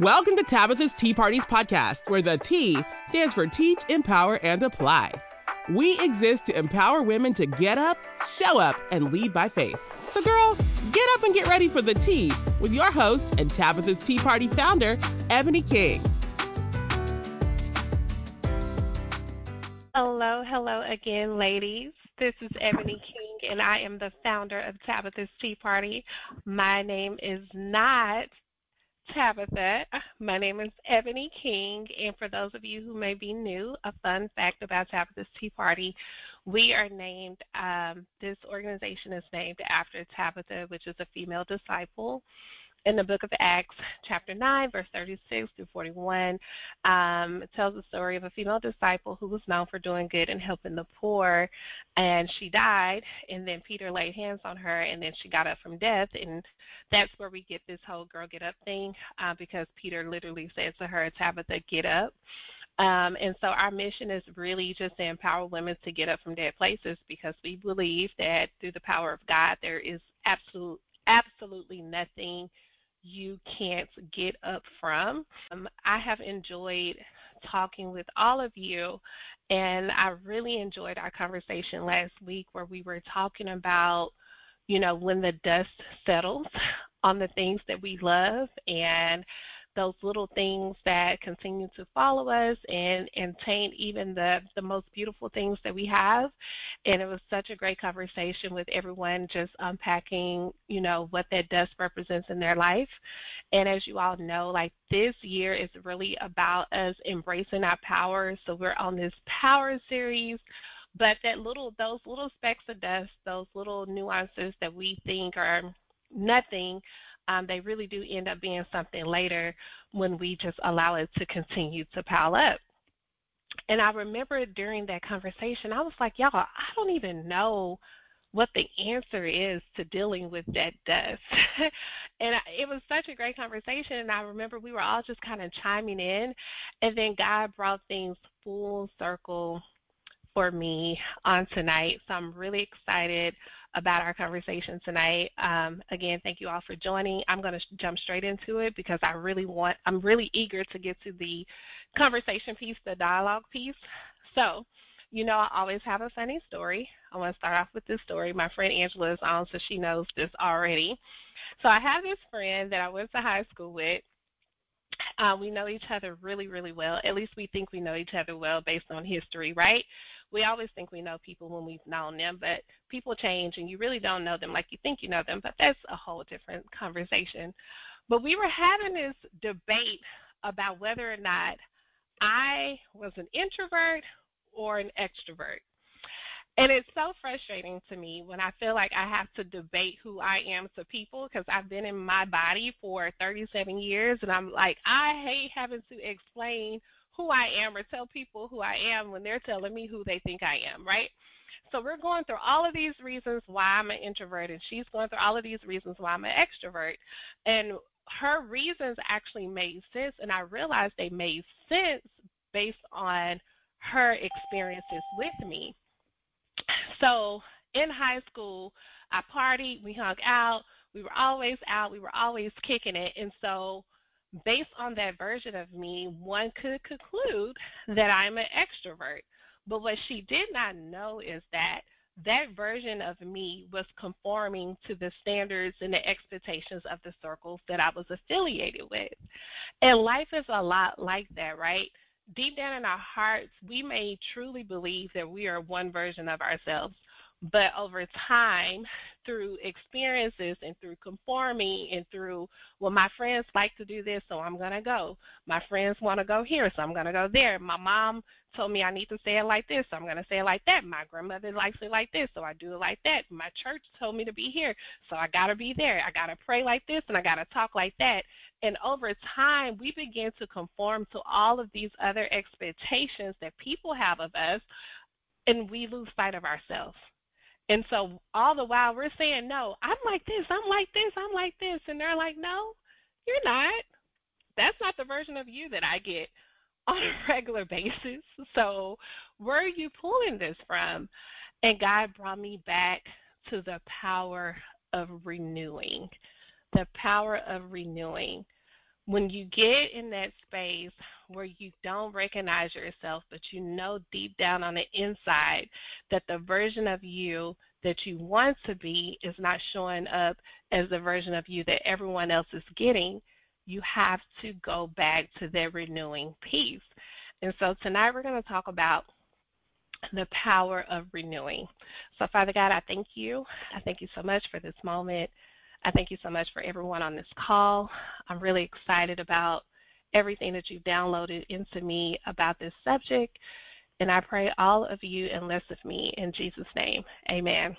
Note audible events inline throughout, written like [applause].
Welcome to Tabitha's Tea Parties podcast, where the T stands for teach, empower, and apply. We exist to empower women to get up, show up, and lead by faith. So, girl, get up and get ready for the tea with your host and Tabitha's Tea Party founder, Ebony King. Hello, hello again, ladies. This is Ebony King, and I am the founder of Tabitha's Tea Party. My name is not Tabitha. My name is Ebony King, and for those of you who may be new, a fun fact about Tabitha's Tea Party we are named, um, this organization is named after Tabitha, which is a female disciple in the book of Acts, chapter 9, verse 36 through 41, um, it tells the story of a female disciple who was known for doing good and helping the poor. And she died, and then Peter laid hands on her, and then she got up from death. And that's where we get this whole girl get up thing, uh, because Peter literally said to her, Tabitha, get up. Um, and so our mission is really just to empower women to get up from dead places because we believe that through the power of God, there is absolute, absolutely nothing you can't get up from. Um, I have enjoyed talking with all of you, and I really enjoyed our conversation last week where we were talking about, you know, when the dust settles [laughs] on the things that we love and those little things that continue to follow us and, and taint even the, the most beautiful things that we have. And it was such a great conversation with everyone just unpacking, you know, what that dust represents in their life. And as you all know, like this year is really about us embracing our power. So we're on this power series but that little those little specks of dust those little nuances that we think are nothing um, they really do end up being something later when we just allow it to continue to pile up. And I remember during that conversation, I was like, y'all, I don't even know what the answer is to dealing with that dust. [laughs] and it was such a great conversation. And I remember we were all just kind of chiming in. And then God brought things full circle for me on tonight. So I'm really excited about our conversation tonight. Um, again, thank you all for joining. I'm going to jump straight into it because I really want, I'm really eager to get to the conversation piece, the dialogue piece. So, you know, I always have a funny story. I want to start off with this story. My friend Angela is on, so she knows this already. So I have this friend that I went to high school with. Uh, we know each other really, really well. At least we think we know each other well based on history, right? We always think we know people when we've known them, but people change and you really don't know them like you think you know them, but that's a whole different [laughs] conversation. But we were having this debate about whether or not I was an introvert or an extrovert. And it's so frustrating to me when I feel like I have to debate who I am to people because I've been in my body for 37 years and I'm like, I hate having to explain who I am or tell people who I am when they're telling me who they think I am, right? So we're going through all of these reasons why I'm an introvert, and she's going through all of these reasons why I'm an extrovert. And her reasons actually made sense, and I realized they made sense based on her experiences with me. So in high school, I partied, we hung out, we were always out, we were always kicking it. And so based on that version of me, one could conclude that I'm an extrovert. But what she did not know is that that version of me was conforming to the standards and the expectations of the circles that I was affiliated with. And life is a lot like that, right? Deep down in our hearts, we may truly believe that we are one version of ourselves. But over time, through experiences and through conforming and through, well, my friends like to do this, so I'm going to go. My friends want to go here, so I'm going to go there. My mom told me I need to say it like this, so I'm going to say it like that. My grandmother likes it like this, so I do it like that. My church told me to be here, so I got to be there. I got to pray like this and I got to talk like that. And over time, we begin to conform to all of these other expectations that people have of us, and we lose sight of ourselves. And so all the while we're saying, no, I'm like this, I'm like this, I'm like this. And they're like, no, you're not. That's not the version of you that I get [laughs] on a regular basis. So where are you pulling this from? And God brought me back to the power of renewing. The power of renewing. When you get in that space where you don't recognize yourself, but you know deep down on the inside that the version of you that you want to be is not showing up as the version of you that everyone else is getting, you have to go back to that renewing piece. And so tonight we're going to talk about the power of renewing. So, Father God, I thank you. I thank you so much for this moment. I thank you so much for everyone on this call. I'm really excited about everything that you've downloaded into me about this subject. And I pray all of you and less of me in Jesus' name. Amen.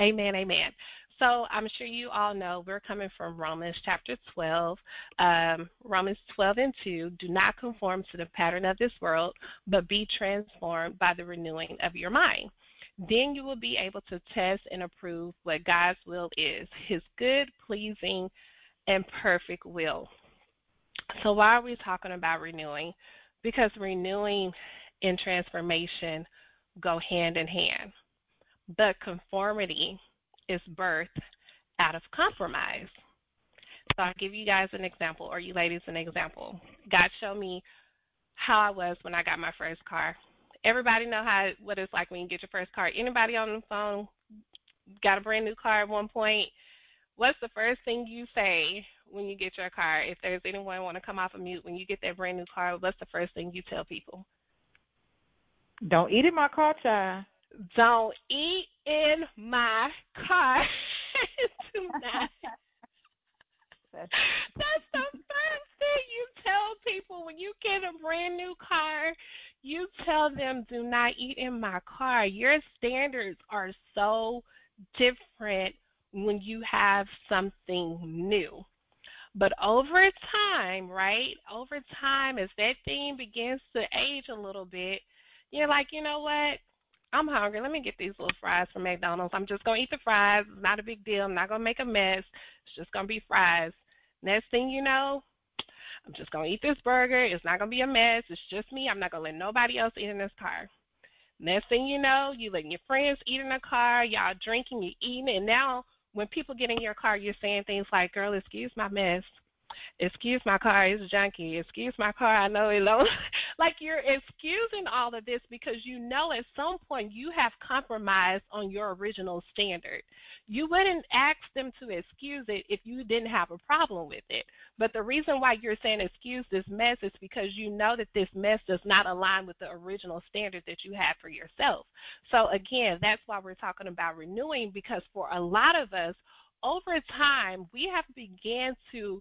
Amen. Amen. So I'm sure you all know we're coming from Romans chapter 12. Um, Romans 12 and 2 do not conform to the pattern of this world, but be transformed by the renewing of your mind. Then you will be able to test and approve what God's will is, his good, pleasing, and perfect will. So, why are we talking about renewing? Because renewing and transformation go hand in hand. But conformity is birth out of compromise. So I'll give you guys an example, or you ladies an example. God showed me how I was when I got my first car. Everybody know how what it's like when you get your first car. Anybody on the phone got a brand new car at one point? What's the first thing you say when you get your car? If there's anyone want to come off of mute when you get that brand new car, what's the first thing you tell people? Don't eat in my car, child. Don't eat in my car [laughs] tonight. That's the first thing you tell people when you get a brand new car. You tell them, do not eat in my car. Your standards are so different when you have something new. But over time, right? Over time, as that thing begins to age a little bit, you're like, you know what? I'm hungry. Let me get these little fries from McDonald's. I'm just gonna eat the fries. It's not a big deal. I'm not gonna make a mess. It's just gonna be fries. Next thing you know, I'm just gonna eat this burger. It's not gonna be a mess. It's just me. I'm not gonna let nobody else eat in this car. Next thing you know, you letting your friends eat in the car. Y'all drinking, you eating, and now when people get in your car, you're saying things like, "Girl, excuse my mess." excuse my car, it's junky. Excuse my car, I know it low. [laughs] like you're excusing all of this because you know at some point you have compromised on your original standard. You wouldn't ask them to excuse it if you didn't have a problem with it. But the reason why you're saying excuse this mess is because you know that this mess does not align with the original standard that you have for yourself. So again, that's why we're talking about renewing because for a lot of us, over time, we have began to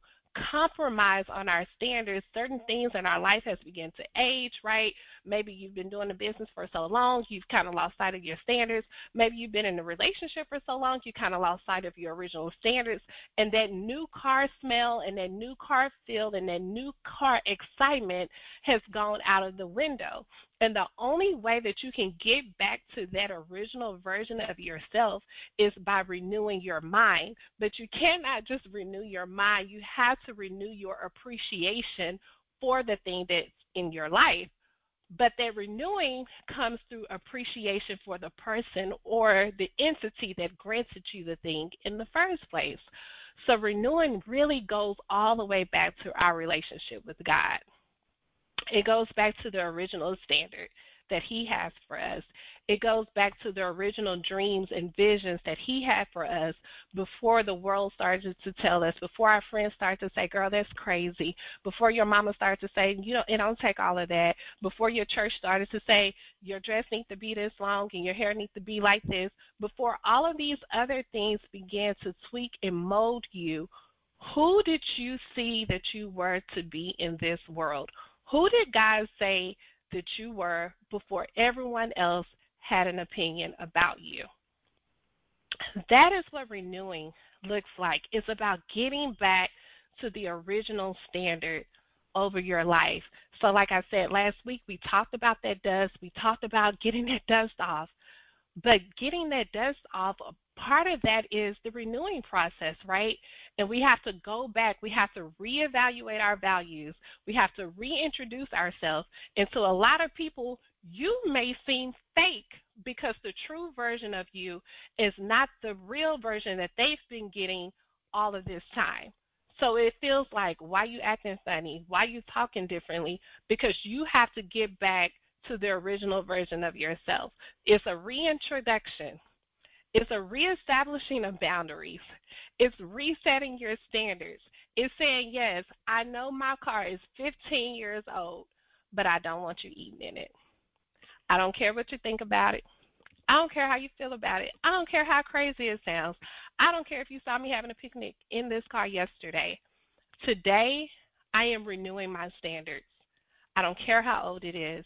compromise on our standards. Certain things in our life has begun to age, right? Maybe you've been doing the business for so long, you've kind of lost sight of your standards. Maybe you've been in a relationship for so long, you kind of lost sight of your original standards. And that new car smell and that new car feel and that new car excitement has gone out of the window. And the only way that you can get back to that original version of yourself is by renewing your mind. But you cannot just renew your mind, you have to renew your appreciation for the thing that's in your life. But that renewing comes through appreciation for the person or the entity that granted you the thing in the first place. So renewing really goes all the way back to our relationship with God. It goes back to the original standard that He has for us. It goes back to the original dreams and visions that He had for us before the world started to tell us, before our friends started to say, girl, that's crazy, before your mama started to say, you know, it don't take all of that, before your church started to say, your dress needs to be this long and your hair needs to be like this, before all of these other things began to tweak and mold you, who did you see that you were to be in this world? Who did God say that you were before everyone else had an opinion about you? That is what renewing looks like. It's about getting back to the original standard over your life. So, like I said last week, we talked about that dust. We talked about [laughs] getting that dust off. But getting that dust off, part of that is the renewing process, right? And we have to go back. We have to reevaluate our values. We have to reintroduce ourselves. And to a lot of people, you may seem fake because the true version of you is not the real version that they've been getting all of this time. So it feels like why you acting funny, why you talking differently, because you have to get back to the original version of yourself. It's a reintroduction. It's a reestablishing of boundaries. It's resetting your standards. It's saying, yes, I know my car is 15 years old, but I don't want you eating in it. I don't care what you think about it. I don't care how you feel about it. I don't care how crazy it sounds. I don't care if you saw me having a picnic in this car yesterday. Today, I am renewing my standards. I don't care how old it is.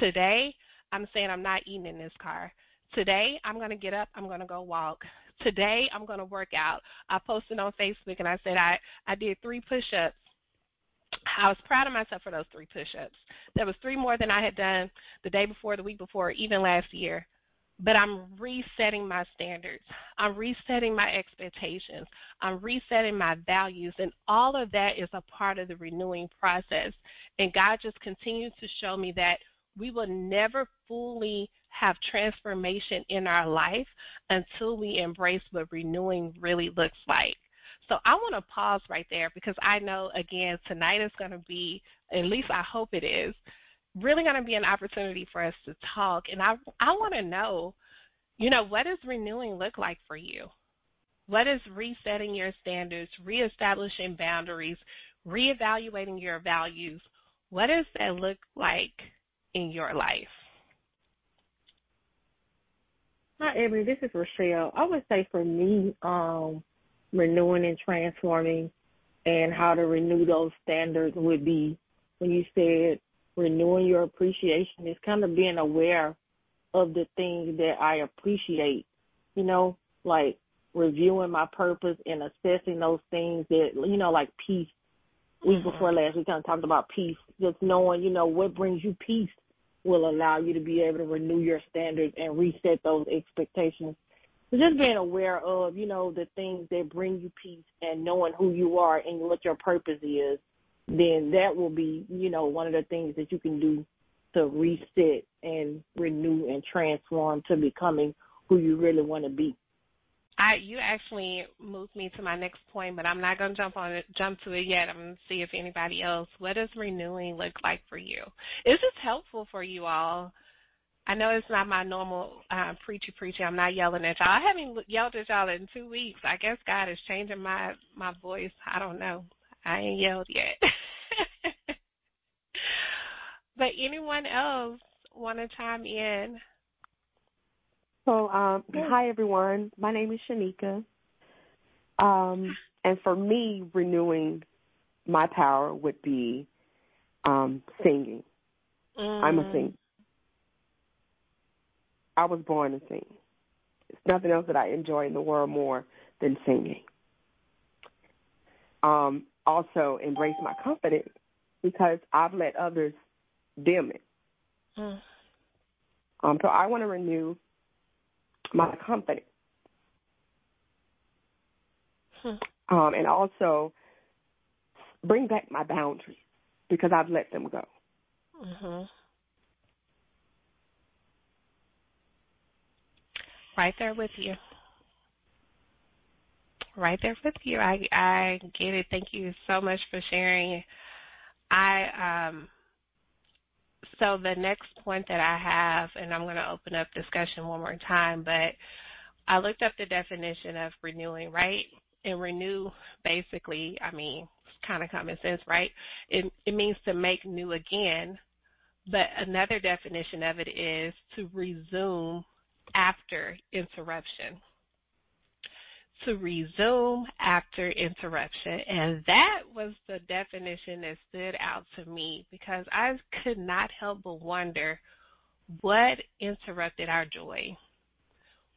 Today, I'm saying I'm not eating in this car. Today, I'm going to get up, I'm going to go walk. Today, I'm going to work out. I posted on Facebook and I said I, I did three push ups. I was proud of myself for those three push ups. There was three more than I had done the day before, the week before, even last year but I'm resetting my standards. I'm resetting my expectations. I'm resetting my values. And all of that is a part of the renewing process. And God just continues to show me that we will never fully have transformation in our life until we embrace what renewing really looks like. So I want to pause right there because I know, again, tonight is going to be, at least I hope it is, really going to be an opportunity for us to talk. And I, I want to know, you know, what does renewing look like for you? What is resetting your standards, reestablishing boundaries, reevaluating your values? What does that look like in your life? Hi, Ebony. This is Rochelle. I would say for me, um, renewing and transforming and how to renew those standards would be when you said renewing your appreciation is kind of being aware of the things that I appreciate, you know, like reviewing my purpose and assessing those things that, you know, like peace. Week mm-hmm. before last, we kind of talked about peace. Just knowing, you know, what brings you peace will allow you to be able to renew your standards and reset those expectations. So just being aware of, you know, the things that bring you peace and knowing who you are and what your purpose is then that will be, you know, one of the things that you can do to reset and renew and transform to becoming who you really want to be. I you actually moved me to my next point, but I'm not to jump on it, jump to it yet. I'm to see if anybody else. What does renewing look like for you? Is this helpful for you all? I know it's not my normal uh, preachy preachy. I'm not yelling at y'all. I haven't yelled at y'all in two weeks. I guess God is changing my my voice. I don't know. I ain't yelled yet. [laughs] but anyone else want to chime in? So, um, hi everyone. My name is Shanika. Um, and for me, renewing my power would be um, singing. Mm. I'm a mm. singer. I was born to sing. There's nothing else that I enjoy in the world more than singing. Um, also embrace my confidence because I've let others dim it. Mm. Um, so I want to renew my company. Hmm. Um, and also bring back my boundaries because I've let them go. Mm-hmm. Right there with you right there with you. I I get it. Thank you so much for sharing. I um so the next point that I have, and I'm going to open up discussion one more time, but I looked up the definition of renewing, right? And renew basically, I mean, it's kind of common sense, right? It it means to make new again. But another definition of it is to resume after interruption to resume after interruption. And that was the definition that stood out to me because I could not help but wonder what interrupted our joy?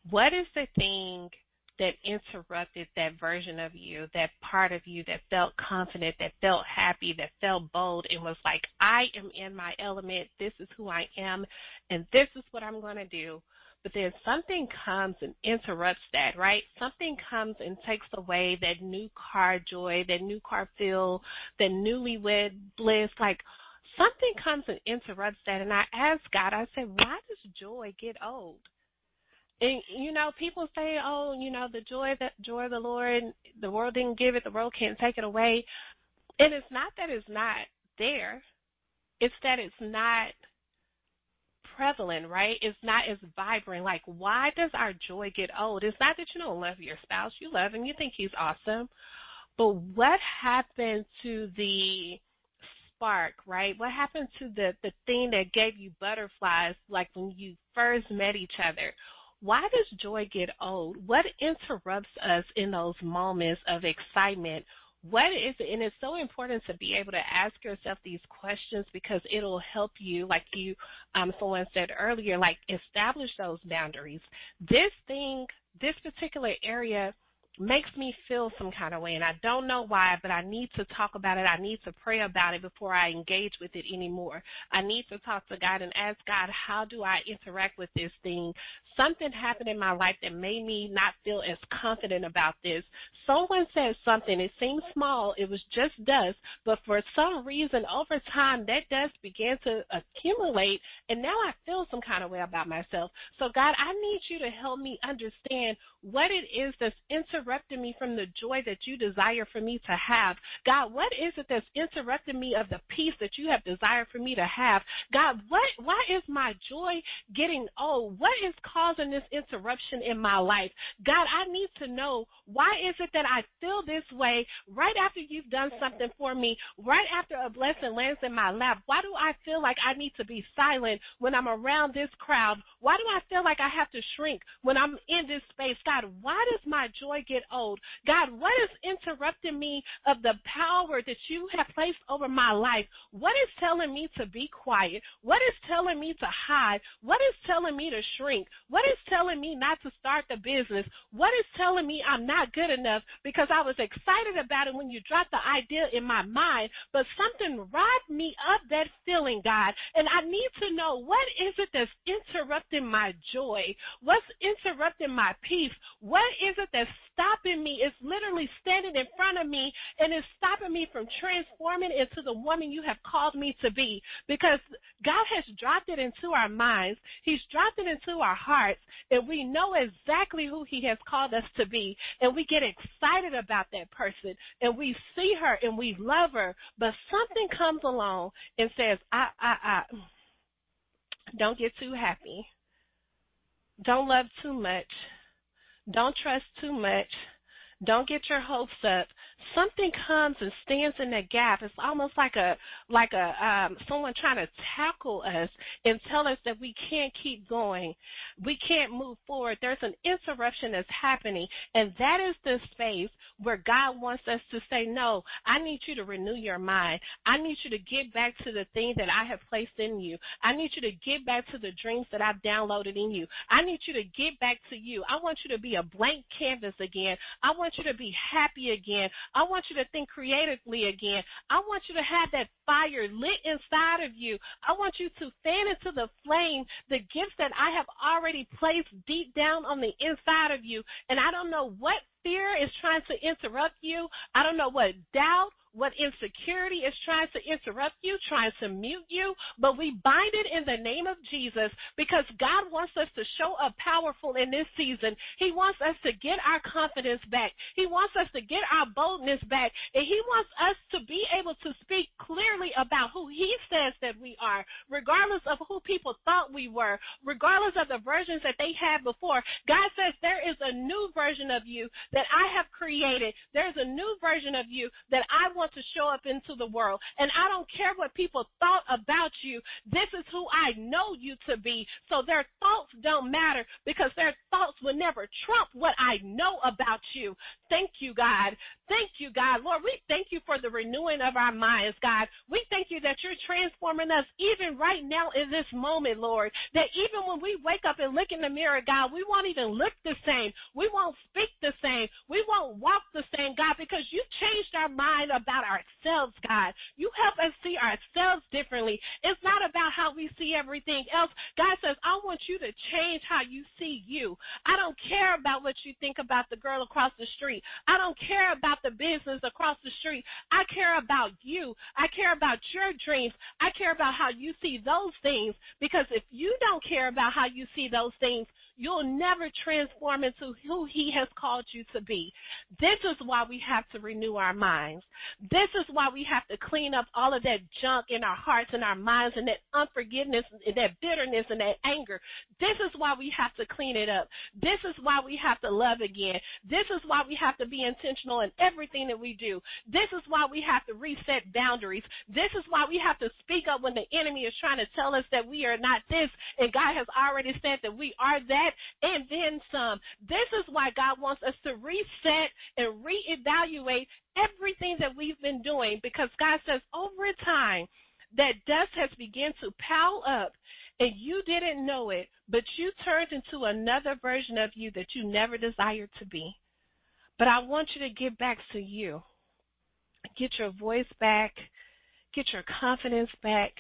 What is the thing that interrupted that version of you, that part of you that felt confident, that felt happy, that felt bold, and was like, I am in my element. This is who I am, and this is what I'm going to do but then something comes and interrupts that, right? Something comes and takes away that new car joy, that new car feel, that newlywed bliss. Like something comes and interrupts that. And I asked God, I said, why does joy get old? and you know, people say, "Oh, you know, the joy that joy of the Lord, the world didn't give it, the world can't take it away." And it's not that it's not there; it's that it's not prevalent, right? It's not as vibrant. Like, why does our joy get old? It's not that you don't love your spouse; you love him, you think he's awesome. But what happened to the spark, right? What happened to the the thing that gave you butterflies, like when you first met each other? Why does joy get old? What interrupts us in those moments of excitement? What is? And it's so important to be able to ask yourself these questions because it'll help you, like you, um, someone said earlier, like establish those boundaries. This thing, this particular area makes me feel some kind of way and I don't know why, but I need to talk about it. I need to pray about it before I engage with it anymore. I need to talk to God and ask God, how do I interact with this thing? Something happened in my life that made me not feel as confident about this. Someone said something, it seemed small, it was just dust, but for some reason over time that dust began to accumulate and now I feel some kind of way about myself. So God, I need you to help me understand what it is that's interrupting me from the joy that you desire for me to have. God, what is it that's interrupting me of the peace that you have desired for me to have? God, what why is my joy getting old? What is causing this interruption in my life? God, I need to know why is it that I feel this way right after you've done something for me, right after a blessing lands in my lap? Why do I feel like I need to be silent when I'm around this crowd? Why do I feel like I have to shrink when I'm in this space? God, why does my joy get old? God, what is interrupting me of the power that you have placed over my life? What is telling me to be quiet? What is telling me to hide? What is telling me to shrink? What is telling me not to start the business? What is telling me I'm not good enough because I was excited about it when you dropped the idea in my mind, but something robbed me of that feeling, God. And I need to know what is it that's interrupting my joy? What's interrupting my peace? What is it that's stopping me? It's literally standing in front of me and it's stopping me from transforming into the woman you have called me to be. Because God has dropped it into our minds, He's dropped it into our hearts, and we know exactly who He has called us to be. And we get excited about that person and we see her and we love her, but something comes along and says, I, I, I, don't get too happy. Don't love too much don't trust too much. Don't get your hopes up. Something comes and stands in that gap. It's almost like a like a um, someone trying to tackle us and tell us that we can't keep going, we can't move forward. There's an interruption that's happening, and that is the space where God wants us to say, "No, I need you to renew your mind. I need you to get back to the thing that I have placed in you. I need you to get back to the dreams that I've downloaded in you. I need you to get back to you. I want you to be a blank canvas again. I want you to be happy again. I want you to think creatively again. I want you to have that fire lit inside of you. I want you to fan into the flame the gifts that I have already placed deep down on the inside of you. And I don't know what fear is trying to interrupt you. I don't know what doubt what insecurity is trying to interrupt you, trying to mute you, but we bind it in the name of Jesus because God wants us to show up powerful in this season. He wants us to get our confidence back. He wants us to get our boldness back. And He wants us to be able to speak clearly about who He says that we are, regardless of who people thought we were, regardless of the versions that they had before. God says there is a new version of you that I have created. There's a new version of you that I want want to show up into the world. And I don't care what people thought about you. This is who I know you to be. So their thoughts don't matter because their thoughts will never trump what I know about you. Thank you, God. Thank you, God. Lord, we thank you for the renewing of our minds, God. We thank you that you're transforming us even right now in this moment, Lord. That even when we wake up and look in the mirror, God, we won't even look the same. We won't speak the same. We won't walk the same, God, because you changed our mind about about ourselves, God. You help us see ourselves differently. It's not about how we see everything else. God says, I want you to change how you see you. I don't care about what you think about the girl across the street. I don't care about the business across the street. I care about you. I care about your dreams. I care about how you see those things because if you don't care about how you see those things, you'll never transform into who He has called you to be. This is why we have to renew our minds. This is why we have to clean up all of that junk in our hearts and our minds and that unforgiveness and that bitterness and that anger. This is why we have to clean it up. This is why we have to love again. This is why we have to be intentional in everything that we do. This is why we have to reset boundaries. This is why we have to speak up when the enemy is trying to tell us that we are not this and God has already said that we are that and then some. This is why God wants us to reset and reevaluate everything that we've been doing because God says over time that dust has begun to pile up and you didn't know it, but you turned into another version of you that you never desired to be. But I want you to get back to you. Get your voice back. Get your confidence back.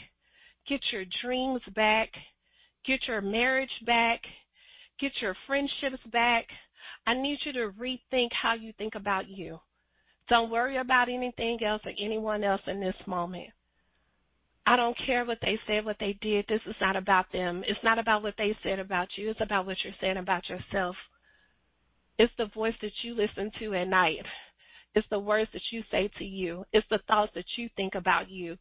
Get your dreams back. Get your marriage back. Get your friendships back. I need you to rethink how you think about you. Don't worry about anything else or anyone else in this moment. I don't care what they said, what they did. This is not about them. It's not about what they said about you. It's about what you're saying about yourself. It's the voice that you listen to at night. It's the words that you say to you. It's the thoughts that you think about you.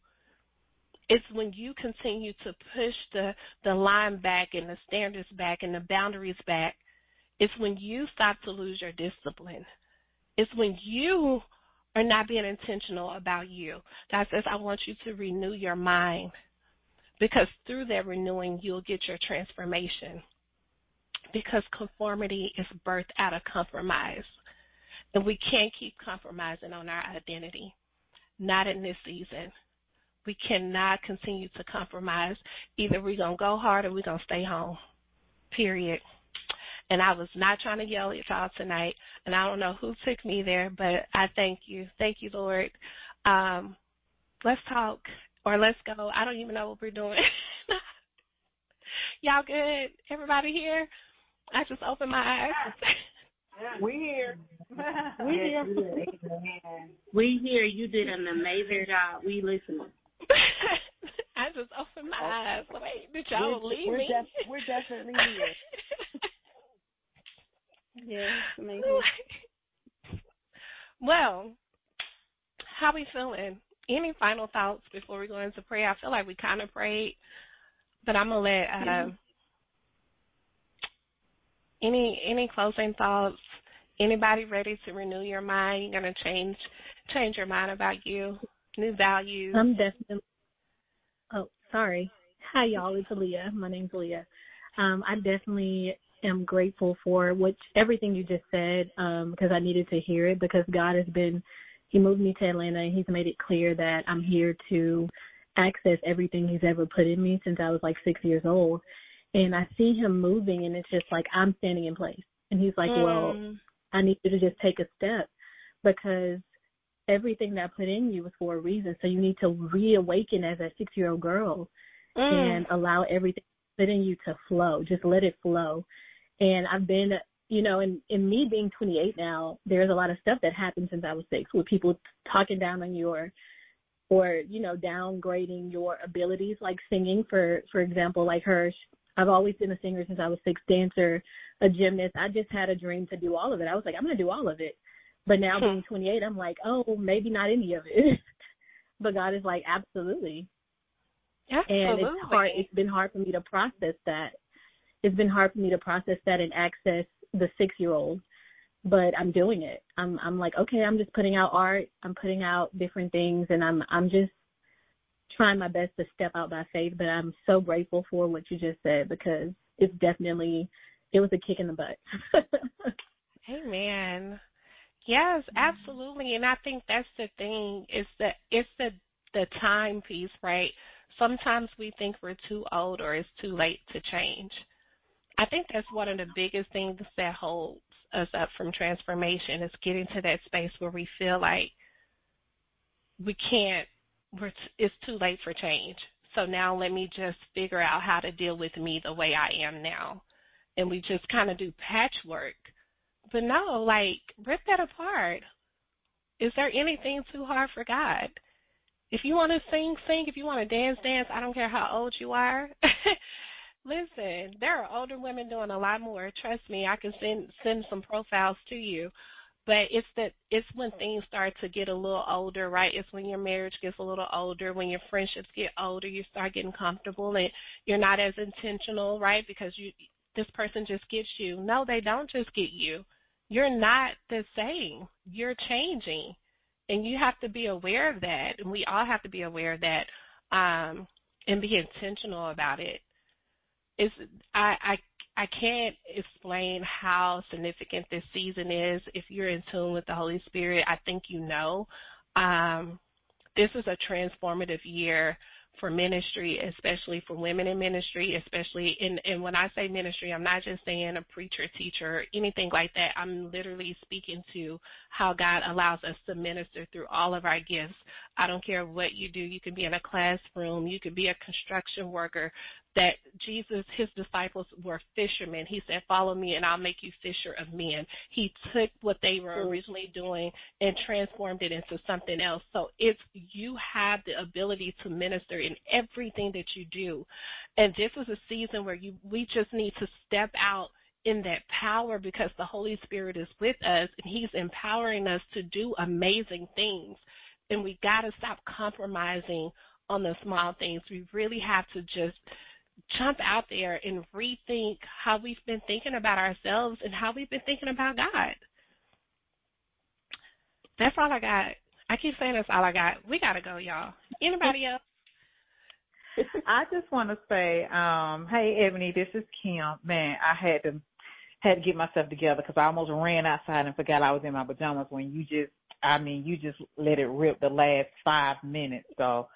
It's when you continue to push the, the line back and the standards back and the boundaries back. It's when you stop to lose your discipline. It's when you are not being intentional about you. God says, I want you to renew your mind because through that renewing, you'll get your transformation. Because conformity is birthed out of compromise. And we can't keep compromising on our identity. Not in this season. We cannot continue to compromise. Either we're going to go hard or we're going to stay home. Period. And I was not trying to yell at y'all tonight. And I don't know who took me there, but I thank you. Thank you, Lord. Um, let's talk or let's go. I don't even know what we're doing. [laughs] y'all good? Everybody here? I just opened my eyes. we here. [laughs] We here. we here. You did an amazing job. We listening. [laughs] I just opened my eyes. Wait, did y'all we're, leave we're me? Def- we're definitely [laughs] here. Yeah, amazing. [laughs] well, how we feeling? Any final thoughts before we go into prayer? I feel like we kind of prayed, but I'm gonna let uh, Mm-hmm. any any closing thoughts. Anybody ready to renew your mind? You're gonna change change your mind about you, new values. I'm definitely. Oh, sorry. Hi, y'all. It's Aaliyah. My name's Aaliyah. Um, I definitely am grateful for which everything you just said um, because I needed to hear it because God has been. He moved me to Atlanta and He's made it clear that I'm here to access everything He's ever put in me since I was like six years old. And I see Him moving, and it's just like I'm standing in place. And He's like, well, Mm, I need you to just take a step because everything that I put in you was for a reason. So you need to reawaken as a six year old girl mm, and allow everything put in you to flow. Just let it flow. And I've been, you know, in, in me being 28 now, there's a lot of stuff that happened since I was six with people talking down on you or, or, you know, downgrading your abilities, like singing, for, for example, like her. I've always been a singer since I was six, dancer, a gymnast. I just had a dream to do all of it. I was like, I'm going to do all of it. But now Hmm. being 28, I'm like, oh, maybe not any of it. [laughs] but God is like, absolutely. absolutely. And it's hard. It's been hard for me to process that. It's been hard for me to process that and access the six year old. But I'm doing it. I'm I'm like, okay, I'm just putting out art. I'm putting out different things, and I'm I'm just trying my best to step out by faith. But I'm so grateful for what you just said because it's definitely it was a kick in the butt. [laughs] Amen. Yes, mm-hmm. absolutely. And I think that's the thing is that it's the the time piece, right? Sometimes we think we're too old or it's too late to change. I think that's one of the biggest things that holds us up from transformation is getting to that space where we feel like we can't we're t- it's too late for change. So now let me just figure out how to deal with me the way I am now. And we just kind of do patchwork but no, like rip that apart. Is there anything too hard for God? If you want to sing, sing. If you want to dance, dance. I don't care how old you are. [laughs] Listen, there are older women doing a lot more. Trust me, I can send send some profiles to you. But it's that it's when things start to get a little older, right? It's when your marriage gets a little older, when your friendships get older, you start getting comfortable and you're not as intentional, right? Because you this person just gets you. No, they don't just get you. You're not the same. You're changing. And you have to be aware of that. And we all have to be aware of that. Um, and be intentional about it. It's I, I I can't explain how significant this season is. If you're in tune with the Holy Spirit, I think you know. Um, this is a transformative year for ministry, especially for women in ministry, especially in and when I say ministry, I'm not just saying a preacher, teacher, anything like that. I'm literally speaking to how God allows us to minister through all of our gifts. I don't care what you do. You can be in a classroom, you could be a construction worker, that Jesus, his disciples were fishermen. He said, Follow me and I'll make you fisher of men. He took what they were mm. originally doing and transformed it into something else. So it's you have the ability to minister in everything that you do. And this is a season where you we just need to step out in that power because the Holy Spirit is with us and He's empowering us to do amazing things. And we got to stop compromising on the small things. We really have to just jump out there and rethink how we've been thinking about ourselves and how we've been thinking about God. That's all I got. I keep saying that's all I got. We gotta go, y'all. Anybody else? [laughs] I just want to say, um, hey Ebony, this is Kim. Man, I had to had to get myself together because I almost ran outside and forgot I was in my pajamas when you just, I mean, you just let it rip the last five minutes. So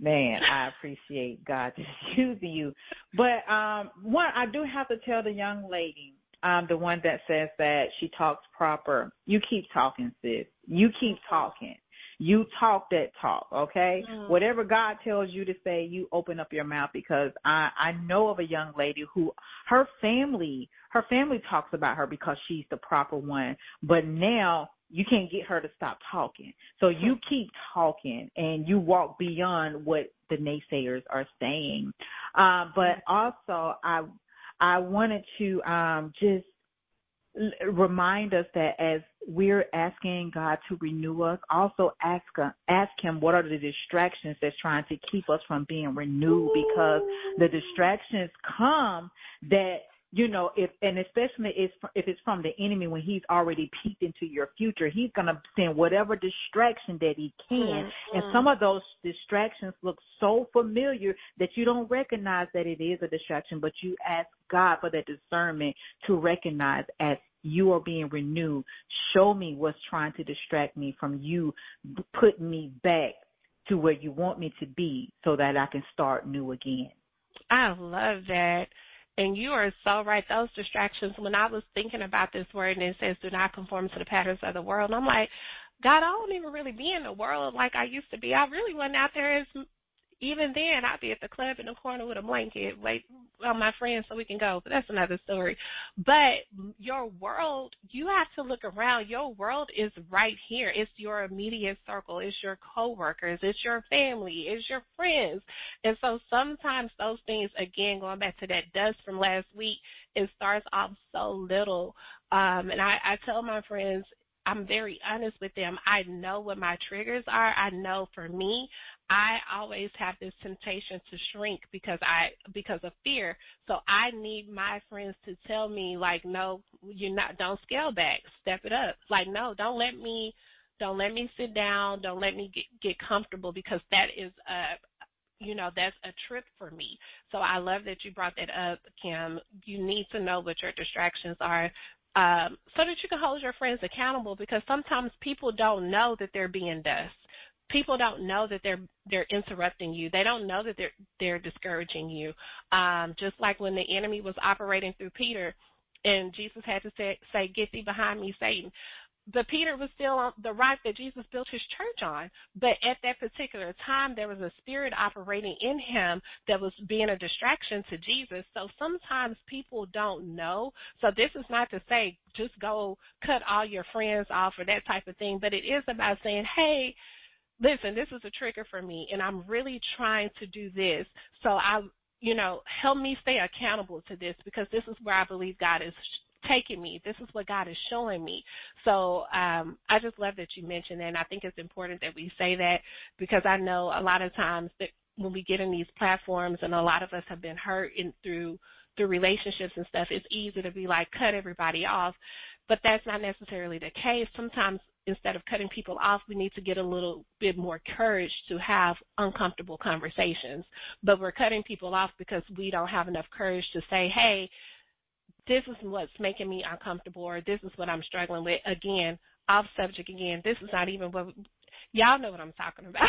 man, I appreciate God [laughs] just using you. But um one I do have to tell the young lady, um, the one that says that she talks proper, you keep talking, sis. You keep talking. You talk that talk, okay? Mm. Whatever God tells you to say, you open up your mouth because I I know of a young lady who her family her family talks about her because she's the proper one, but now you can't get her to stop talking. So you keep talking and you walk beyond what the naysayers are saying. Uh, but also, I I wanted to um, just remind us that as we're asking God to renew us, also ask uh, ask Him what are the distractions that's trying to keep us from being renewed, because the distractions come that you know, if and especially if if it's from the enemy when he's already peeked into your future, he's gonna send whatever distraction that he can. Mm-hmm. And some of those distractions look so familiar that you don't recognize that it is a distraction, but you ask God for that discernment to recognize as you are being renewed. Show me what's trying to distract me from you put me back to where you want me to be so that I can start new again. I love that. And you are so right. Those distractions, when I was thinking about this word and it says, do not conform to the patterns of the world, I'm like, God, I don't even really be in the world like I used to be. I really wasn't out there as even then I'd be at the club in the corner with a blanket, wait on my friends so we can go. But that's another story. But your world, you have to look around. Your world is right here. It's your immediate circle. It's your coworkers. It's your family. It's your friends. And so sometimes those things, again, going back to that dust from last week, it starts off so little. Um, and I, I tell my friends, I'm very honest with them. I know what my triggers are. I know for me, I always have this temptation to shrink because I because of fear. So I need my friends to tell me like, no, you're not. Don't scale back. Step it up. Like, no, don't let me. Don't let me sit down. Don't let me get get comfortable because that is a you know that's a trip for me so i love that you brought that up kim you need to know what your distractions are um, so that you can hold your friends accountable because sometimes people don't know that they're being dust people don't know that they're they're interrupting you. They don't know that they're they're discouraging you. Um, just like when the enemy was operating through Peter, and Jesus had to say, say "Get thee behind me, Satan." But Peter was still on the rock that Jesus built his church on. But at that particular time, there was a spirit operating in him that was being a distraction to Jesus. So sometimes people don't know. So this is not to say just go cut all your friends off or that type of thing, but it is about saying, hey, listen, this is a trigger for me, and I'm really trying to do this. So I you know, help me stay accountable to this because this is where I believe God is taking me. This is what God is showing me. So um, I just love that you mentioned that, and I think it's important that we say that because I know a lot of times that when we get in these platforms, and a lot of us have been hurt in, through through relationships and stuff, it's easy to be like cut everybody off, but that's not necessarily the case. Sometimes instead of cutting people off, we need to get a little bit more courage to have uncomfortable conversations. But we're cutting people off because we don't have enough courage to say, hey, this is what's making me uncomfortable or this is what I'm struggling with. Again, off subject again. This is not even what y'all know what I'm talking about. [laughs]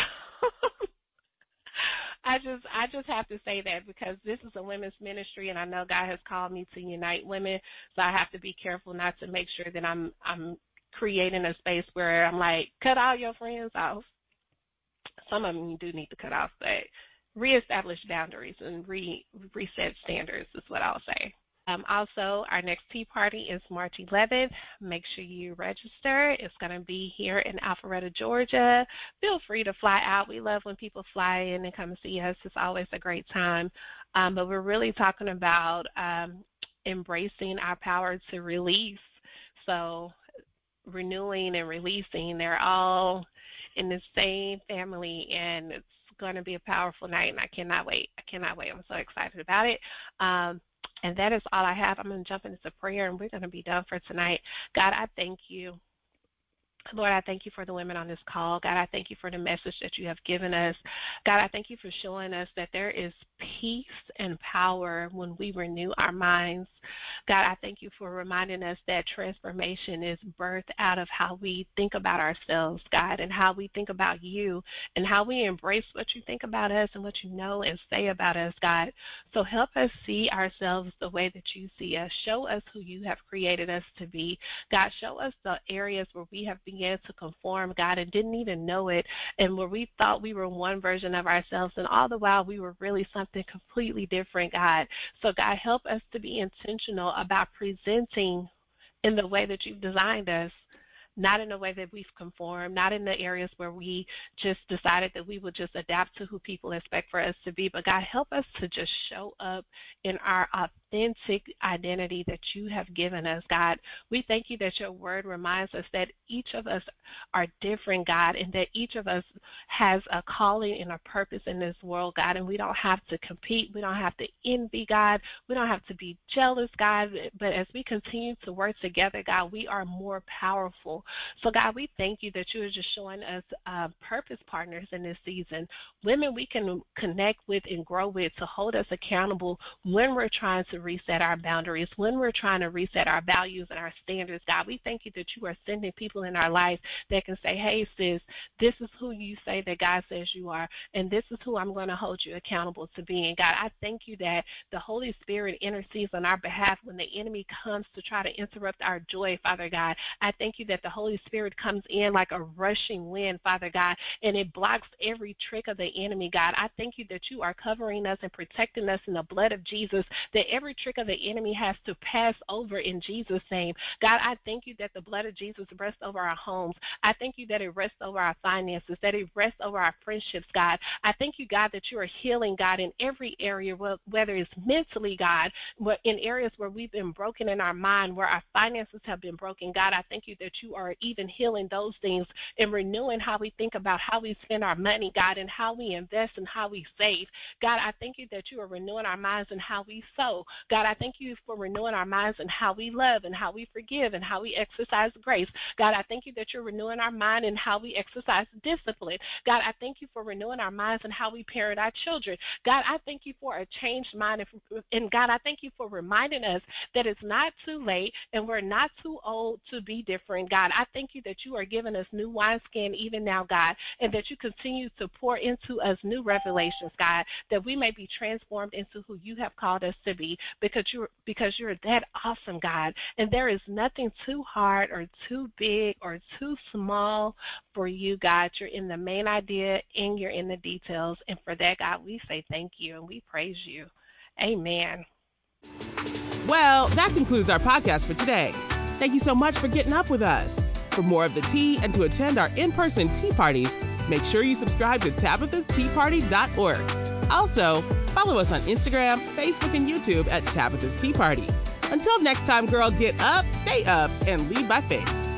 I just I just have to say that because this is a women's ministry and I know God has called me to unite women, so I have to be careful not to make sure that I'm I'm creating a space where I'm like, cut all your friends off. Some of them you do need to cut off, but reestablish boundaries and re reset standards is what I'll say. Um, also, our next tea party is March 11th. Make sure you register. It's going to be here in Alpharetta, Georgia. Feel free to fly out. We love when people fly in and come see us. It's always a great time. Um, but we're really talking about um, embracing our power to release. So, renewing and releasing, they're all in the same family, and it's going to be a powerful night, and I cannot wait. I cannot wait. I'm so excited about it. Um, and that is all I have. I'm going to jump into prayer and we're going to be done for tonight. God, I thank you. Lord, I thank you for the women on this call. God, I thank you for the message that you have given us. God, I thank you for showing us that there is peace and power when we renew our minds. God, I thank you for reminding us that transformation is birthed out of how we think about ourselves, God, and how we think about you and how we embrace what you think about us and what you know and say about us, God. So help us see ourselves the way that you see us. Show us who you have created us to be. God, show us the areas where we have began to conform, God, and didn't even know it, and where we thought we were one version of ourselves, and all the while we were really something completely different, God. So, God, help us to be intentional about presenting in the way that you've designed us not in a way that we've conformed, not in the areas where we just decided that we would just adapt to who people expect for us to be. But God, help us to just show up in our authentic identity that you have given us, God. We thank you that your word reminds us that each of us are different, God, and that each of us has a calling and a purpose in this world, God, and we don't have to compete. We don't have to envy, God. We don't have to be jealous, God. But as we continue to work together, God, we are more powerful. So, God, we thank you that you are just showing us uh, purpose partners in this season, women we can connect with and grow with to hold us accountable when we're trying to reset our boundaries, when we're trying to reset our values and our standards. God, we thank you that you are sending people in our life that can say, hey, sis, this is who you say that God says you are, and this is who I'm going to hold you accountable to being. God, I thank you that the Holy Spirit intercedes on our behalf when the enemy comes to try to interrupt our joy, Father God. I thank you that the Holy Spirit comes in like a rushing wind, Father God, and it blocks every trick of the enemy, God. I thank you that you are covering us and protecting us in the blood of Jesus, that every trick of the enemy has to pass over in Jesus' name. God, I thank you that the blood of Jesus rests over our homes. I thank you that it rests over our finances, that it rests over our friendships, God. I thank you, God, that you are healing, God, in every area, whether it's mentally, God, in areas where we've been broken in our mind, where our finances have been broken. God, I thank you that you are even healing those things and renewing how we think about how we spend our money, God, and how we invest and how we save. God, I thank you that you are renewing our minds and how we sow. God, I thank you for renewing our minds and how we love and how we forgive and how we exercise grace. God, I thank you that you're renewing our mind and how we exercise discipline. God, I thank you for renewing our minds and how we parent our children. God, I thank you for a changed mind. And God, I thank you for reminding us that it's not too late and we're not too old to be different. God, I thank you that you are giving us new wineskin even now, God, and that you continue to pour into us new revelations, God, that we may be transformed into who you have called us to be because you're because you're that awesome, God. And there is nothing too hard or too big or too small for you, God. You're in the main idea and you're in the details. And for that, God, we say thank you and we praise you. Amen. Well, that concludes our podcast for today. Thank you so much for getting up with us. For more of the tea and to attend our in person tea parties, make sure you subscribe to Tabitha'sTeaParty.org. Also, Follow us on Instagram, Facebook, and YouTube at Tabitha's Tea Party. Until next time, girl, get up, stay up, and lead by faith.